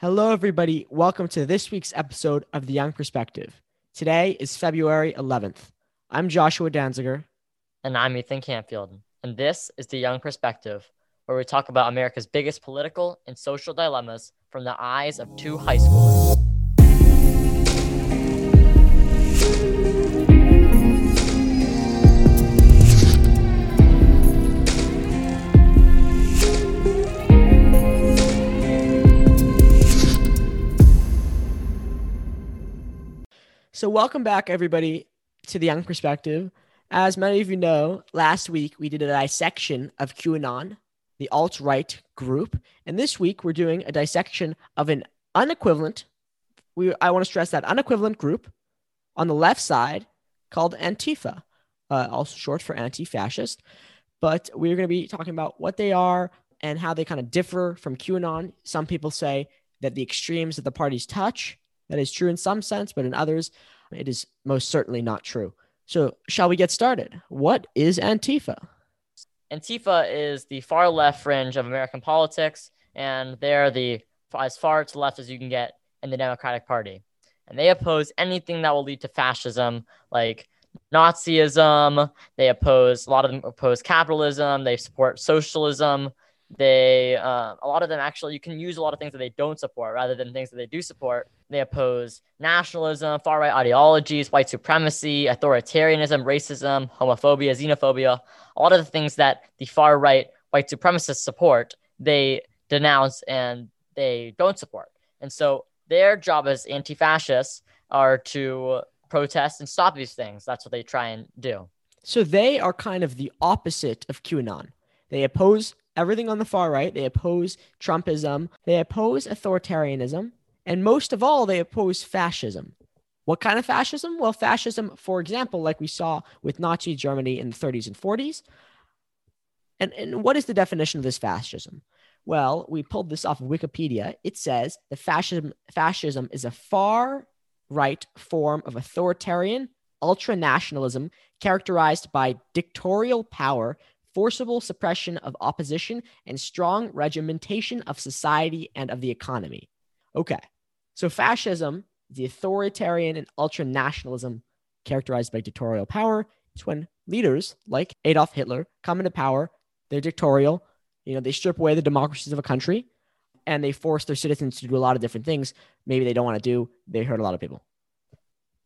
Hello, everybody. Welcome to this week's episode of The Young Perspective. Today is February 11th. I'm Joshua Danziger. And I'm Ethan Campfield. And this is The Young Perspective, where we talk about America's biggest political and social dilemmas from the eyes of two high schoolers. So, welcome back, everybody, to The Young Perspective. As many of you know, last week we did a dissection of QAnon, the alt right group. And this week we're doing a dissection of an unequivalent, we, I want to stress that unequivalent group on the left side called Antifa, uh, also short for anti fascist. But we're going to be talking about what they are and how they kind of differ from QAnon. Some people say that the extremes that the parties touch that is true in some sense, but in others, it is most certainly not true. So, shall we get started? What is Antifa? Antifa is the far left fringe of American politics, and they're the as far to the left as you can get in the Democratic Party. And they oppose anything that will lead to fascism, like Nazism. They oppose a lot of them oppose capitalism. They support socialism. They uh, a lot of them actually you can use a lot of things that they don't support rather than things that they do support. They oppose nationalism, far right ideologies, white supremacy, authoritarianism, racism, homophobia, xenophobia. A lot of the things that the far right white supremacists support, they denounce and they don't support. And so their job as anti-fascists are to protest and stop these things. That's what they try and do. So they are kind of the opposite of QAnon. They oppose everything on the far right. They oppose Trumpism. They oppose authoritarianism. And most of all, they oppose fascism. What kind of fascism? Well, fascism, for example, like we saw with Nazi Germany in the 30s and 40s. And, and what is the definition of this fascism? Well, we pulled this off of Wikipedia. It says the fascism, fascism is a far right form of authoritarian ultra nationalism characterized by dictatorial power forcible suppression of opposition, and strong regimentation of society and of the economy. Okay, so fascism, the authoritarian and ultra nationalism characterized by dictatorial power, is when leaders like Adolf Hitler come into power, they're dictatorial, you know, they strip away the democracies of a country and they force their citizens to do a lot of different things maybe they don't want to do. They hurt a lot of people.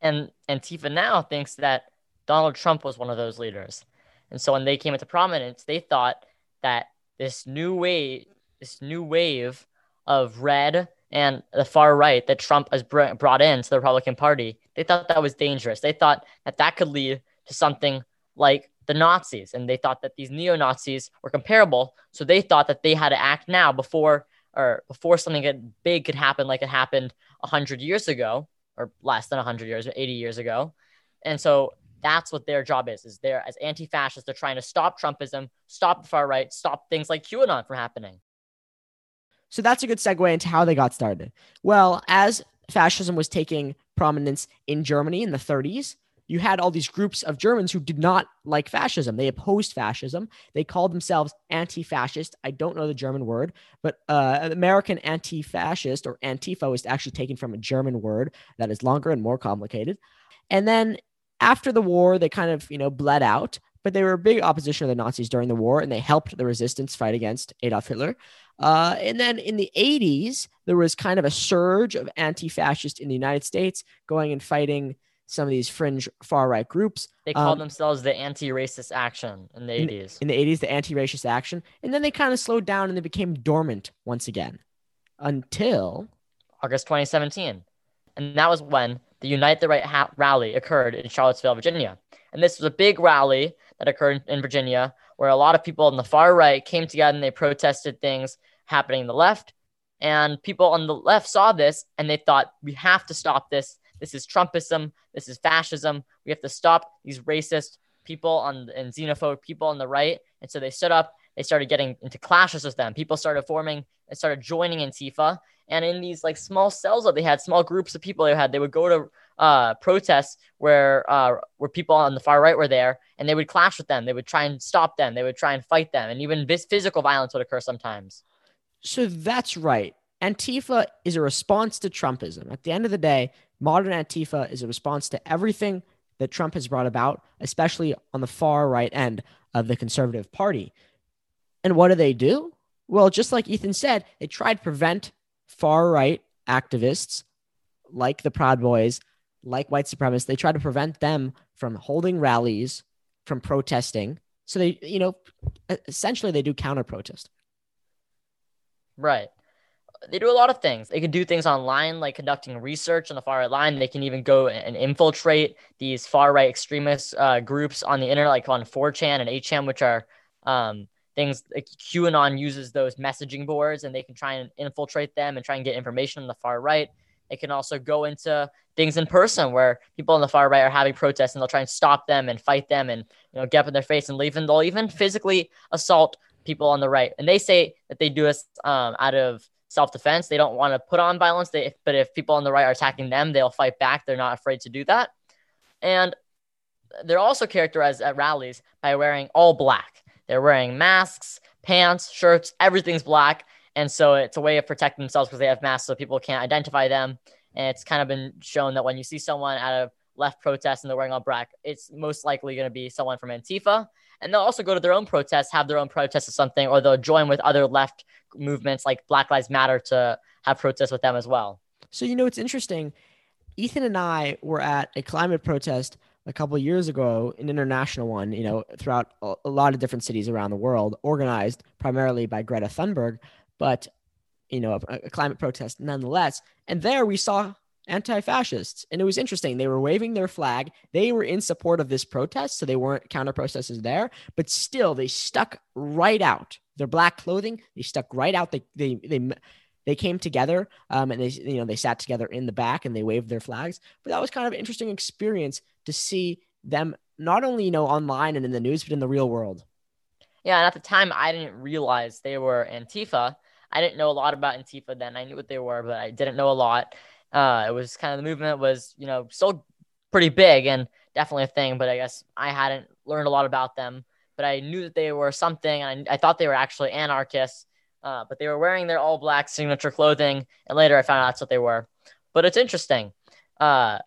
And Antifa now thinks that Donald Trump was one of those leaders. And so when they came into prominence, they thought that this new wave, this new wave of red and the far right that Trump has brought into the Republican Party, they thought that was dangerous. They thought that that could lead to something like the Nazis, and they thought that these neo Nazis were comparable. So they thought that they had to act now before or before something big could happen, like it happened hundred years ago, or less than hundred years, or eighty years ago. And so that's what their job is. Is they're as anti-fascists, they're trying to stop Trumpism, stop the far right, stop things like QAnon from happening. So that's a good segue into how they got started. Well, as fascism was taking prominence in Germany in the 30s, you had all these groups of Germans who did not like fascism. They opposed fascism. They called themselves anti fascist. I don't know the German word, but uh, American anti fascist or Antifa was actually taken from a German word that is longer and more complicated. And then after the war, they kind of, you know, bled out, but they were a big opposition to the Nazis during the war and they helped the resistance fight against Adolf Hitler. Uh, and then in the 80s, there was kind of a surge of anti fascists in the United States going and fighting some of these fringe far right groups. They called um, themselves the anti racist action in the in, 80s. In the 80s, the anti racist action. And then they kind of slowed down and they became dormant once again until August 2017. And that was when the Unite the Right ha- rally occurred in Charlottesville, Virginia. And this was a big rally that occurred in Virginia where a lot of people on the far right came together and they protested things happening in the left. And people on the left saw this and they thought, we have to stop this. This is Trumpism. This is fascism. We have to stop these racist people on and xenophobic people on the right. And so they stood up. They started getting into clashes with them. People started forming started joining Antifa. And in these like small cells that they had, small groups of people they had, they would go to uh, protests where uh, where people on the far right were there, and they would clash with them. They would try and stop them. They would try and fight them, and even physical violence would occur sometimes. So that's right. Antifa is a response to Trumpism. At the end of the day, modern Antifa is a response to everything that Trump has brought about, especially on the far right end of the conservative party. And what do they do? Well, just like Ethan said, they try to prevent far right activists like the Proud Boys, like white supremacists, they try to prevent them from holding rallies, from protesting. So they, you know, essentially they do counter protest. Right. They do a lot of things. They can do things online, like conducting research on the far right line. They can even go and infiltrate these far right extremist uh, groups on the internet, like on 4chan and 8chan, which are um, things like QAnon uses those messaging boards and they can try and infiltrate them and try and get information on the far right. It can also go into things in person where people on the far right are having protests and they'll try and stop them and fight them and you know get up in their face and leave and they'll even physically assault people on the right. And they say that they do this um, out of self-defense. They don't want to put on violence. They, but if people on the right are attacking them, they'll fight back. They're not afraid to do that. And they're also characterized at rallies by wearing all black. They're wearing masks, pants, shirts, everything's black. And so it's a way of protecting themselves because they have masks so people can't identify them. And it's kind of been shown that when you see someone at a left protest and they're wearing all black, it's most likely going to be someone from Antifa. And they'll also go to their own protests, have their own protests or something, or they'll join with other left movements like Black Lives Matter to have protests with them as well. So, you know, it's interesting. Ethan and I were at a climate protest a couple years ago, an international one, you know, throughout a lot of different cities around the world, organized primarily by Greta Thunberg but you know, a, a climate protest nonetheless. And there we saw anti-fascists and it was interesting. They were waving their flag. They were in support of this protest so they weren't counter protesters there but still they stuck right out. Their black clothing they stuck right out. They they they, they came together um, and they you know they sat together in the back and they waved their flags but that was kind of an interesting experience to see them not only you know online and in the news but in the real world yeah and at the time i didn't realize they were antifa I didn't know a lot about Antifa then. I knew what they were, but I didn't know a lot. Uh, it was kind of the movement was, you know, still pretty big and definitely a thing, but I guess I hadn't learned a lot about them. But I knew that they were something, and I, I thought they were actually anarchists. Uh, but they were wearing their all black signature clothing, and later I found out that's what they were. But it's interesting. Uh,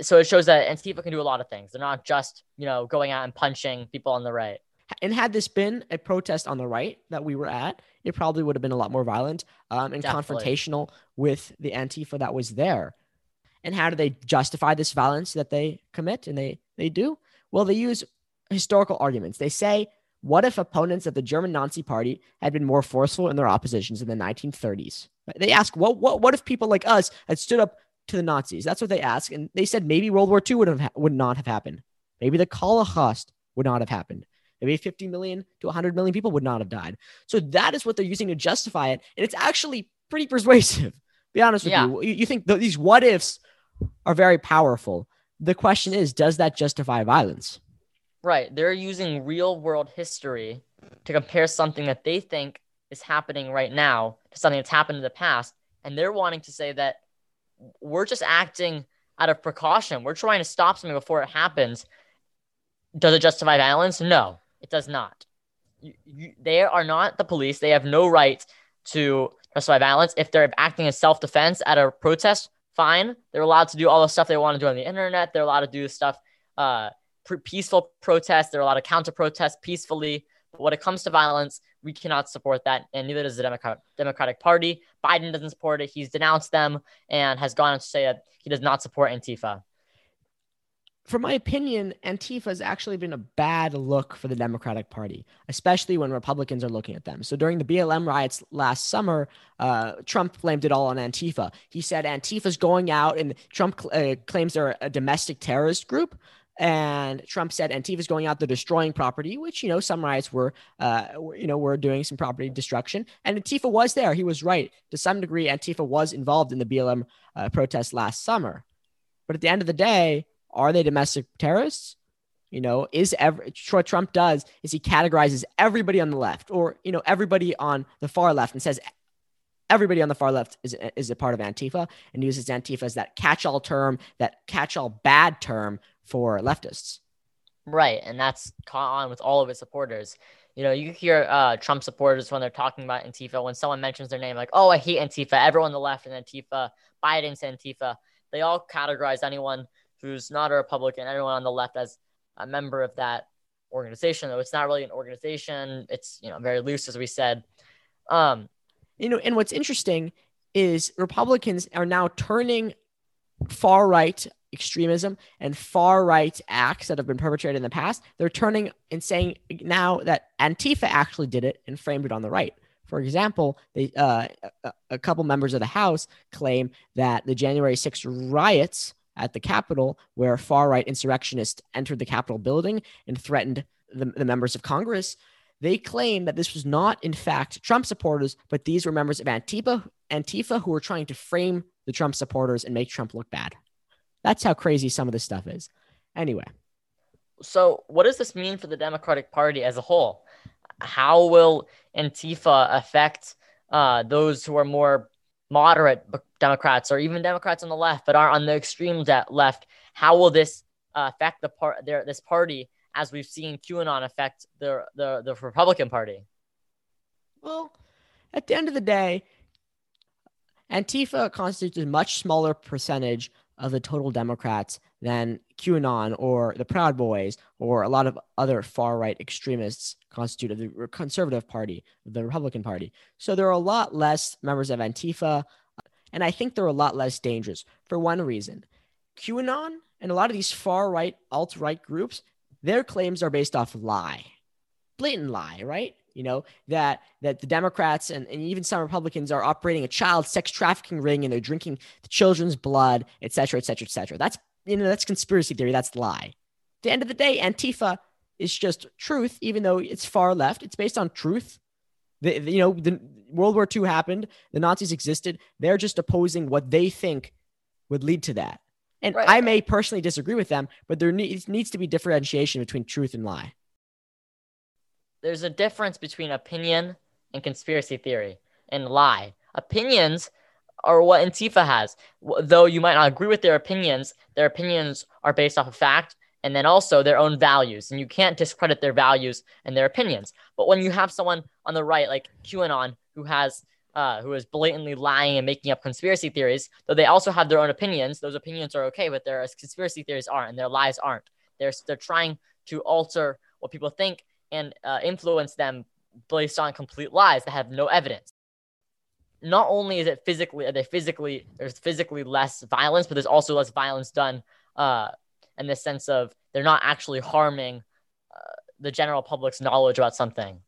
so it shows that Antifa can do a lot of things. They're not just you know going out and punching people on the right. And had this been a protest on the right that we were at, it probably would have been a lot more violent um, and Definitely. confrontational with the Antifa that was there. And how do they justify this violence that they commit? And they they do well. They use historical arguments. They say, what if opponents of the German Nazi Party had been more forceful in their oppositions in the 1930s? They ask, what what what if people like us had stood up to the Nazis? That's what they ask, and they said maybe World War II would have would not have happened. Maybe the Holocaust would not have happened. Maybe 50 million to 100 million people would not have died. So that is what they're using to justify it. And it's actually pretty persuasive. Be honest with yeah. you. You think th- these what ifs are very powerful. The question is, does that justify violence? Right. They're using real world history to compare something that they think is happening right now to something that's happened in the past. And they're wanting to say that we're just acting out of precaution. We're trying to stop something before it happens. Does it justify violence? No. It does not. You, you, they are not the police. They have no right to justify violence. If they're acting in self defense at a protest, fine. They're allowed to do all the stuff they want to do on the internet. They're allowed to do stuff, uh, peaceful protests. There are a lot of counter protests peacefully. But when it comes to violence, we cannot support that, and neither does the Democrat- Democratic Party. Biden doesn't support it. He's denounced them and has gone on to say that he does not support Antifa for my opinion, Antifa has actually been a bad look for the Democratic Party, especially when Republicans are looking at them. So during the BLM riots last summer, uh, Trump blamed it all on Antifa. He said Antifa's going out, and Trump cl- uh, claims they're a domestic terrorist group. And Trump said Antifa is going out, they're destroying property, which you know some riots were, uh, you know, were doing some property destruction. And Antifa was there; he was right to some degree. Antifa was involved in the BLM uh, protest last summer, but at the end of the day are they domestic terrorists? You know, is every what Trump does is he categorizes everybody on the left or you know everybody on the far left and says everybody on the far left is is a part of Antifa and uses Antifa as that catch-all term, that catch-all bad term for leftists. Right, and that's caught on with all of its supporters. You know, you hear uh, Trump supporters when they're talking about Antifa, when someone mentions their name, like, oh, I hate Antifa, everyone on the left and Antifa, Biden's Antifa. They all categorize anyone who's not a Republican, anyone on the left as a member of that organization, though it's not really an organization. It's, you know, very loose, as we said. Um, you know, and what's interesting is Republicans are now turning far right extremism and far right acts that have been perpetrated in the past, they're turning and saying now that Antifa actually did it and framed it on the right. For example, they, uh, a, couple members of the House claim that the January 6th riots at the Capitol, where far right insurrectionists entered the Capitol building and threatened the, the members of Congress, they claim that this was not, in fact, Trump supporters, but these were members of Antifa, Antifa who were trying to frame the Trump supporters and make Trump look bad. That's how crazy some of this stuff is. Anyway. So, what does this mean for the Democratic Party as a whole? How will Antifa affect uh, those who are more moderate Democrats or even Democrats on the left but aren't on the extreme de- left? How will this uh, affect the part their this party as we've seen QAnon affect the the the Republican Party? Well, at the end of the day, Antifa constitutes a much smaller percentage of the total Democrats than QAnon or the Proud Boys or a lot of other far right extremists constitute of the conservative party, the Republican Party. So there are a lot less members of Antifa, uh, and I think they're a lot less dangerous for one reason. QAnon and a lot of these far right, alt right groups, their claims are based off lie, blatant lie, right? You know that that the democrats and, and even some republicans are operating a child sex trafficking ring and they're drinking the children's blood et cetera et cetera et cetera. That's you know that's conspiracy theory. That's lie. At the end of the day antifa is just truth even though it's far left. It's based on truth. The, the, you know the world war ii happened. The nazis existed. They're just opposing what they think would lead to that. And right. i may personally disagree with them but there needs, needs to be differentiation between truth and lie there's a difference between opinion and conspiracy theory and lie. Opinions are what Antifa has. Though you might not agree with their opinions, their opinions are based off of fact and then also their own values. And you can't discredit their values and their opinions. But when you have someone on the right, like QAnon, who has uh, who is blatantly lying and making up conspiracy theories, though they also have their own opinions, those opinions are okay, but their conspiracy theories aren't, and their lies aren't. They're they're trying to alter what people think and uh, influence them based on complete lies that have no evidence. Not only is it physically, are they physically, there's physically less violence, but there's also less violence done uh, in the sense of they're not actually harming uh, the general public's knowledge about something.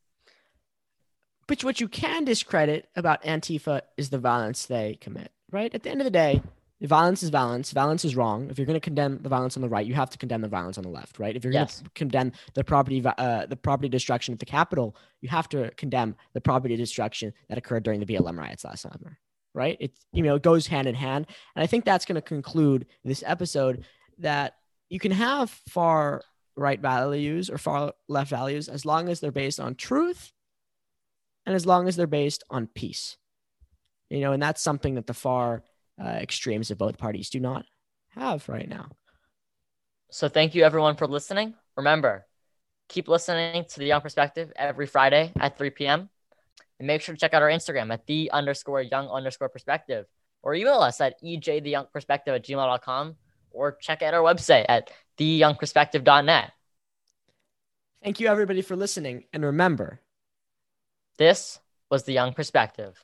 But what you can discredit about Antifa is the violence they commit, right? At the end of the day, violence is violence. Violence is wrong. If you're going to condemn the violence on the right, you have to condemn the violence on the left, right? If you're yes. going to condemn the property, uh, the property destruction at the Capitol, you have to condemn the property destruction that occurred during the BLM riots last summer, right? It you know it goes hand in hand, and I think that's going to conclude this episode. That you can have far right values or far left values as long as they're based on truth, and as long as they're based on peace. You know, and that's something that the far uh, extremes of both parties do not have right now. So thank you everyone for listening. Remember, keep listening to the Young Perspective every Friday at 3 p.m. And make sure to check out our Instagram at the underscore young underscore perspective or email us at ejtheyoungperspective at gmail.com or check out our website at theyoungperspective.net. Thank you everybody for listening. And remember, this was the Young Perspective.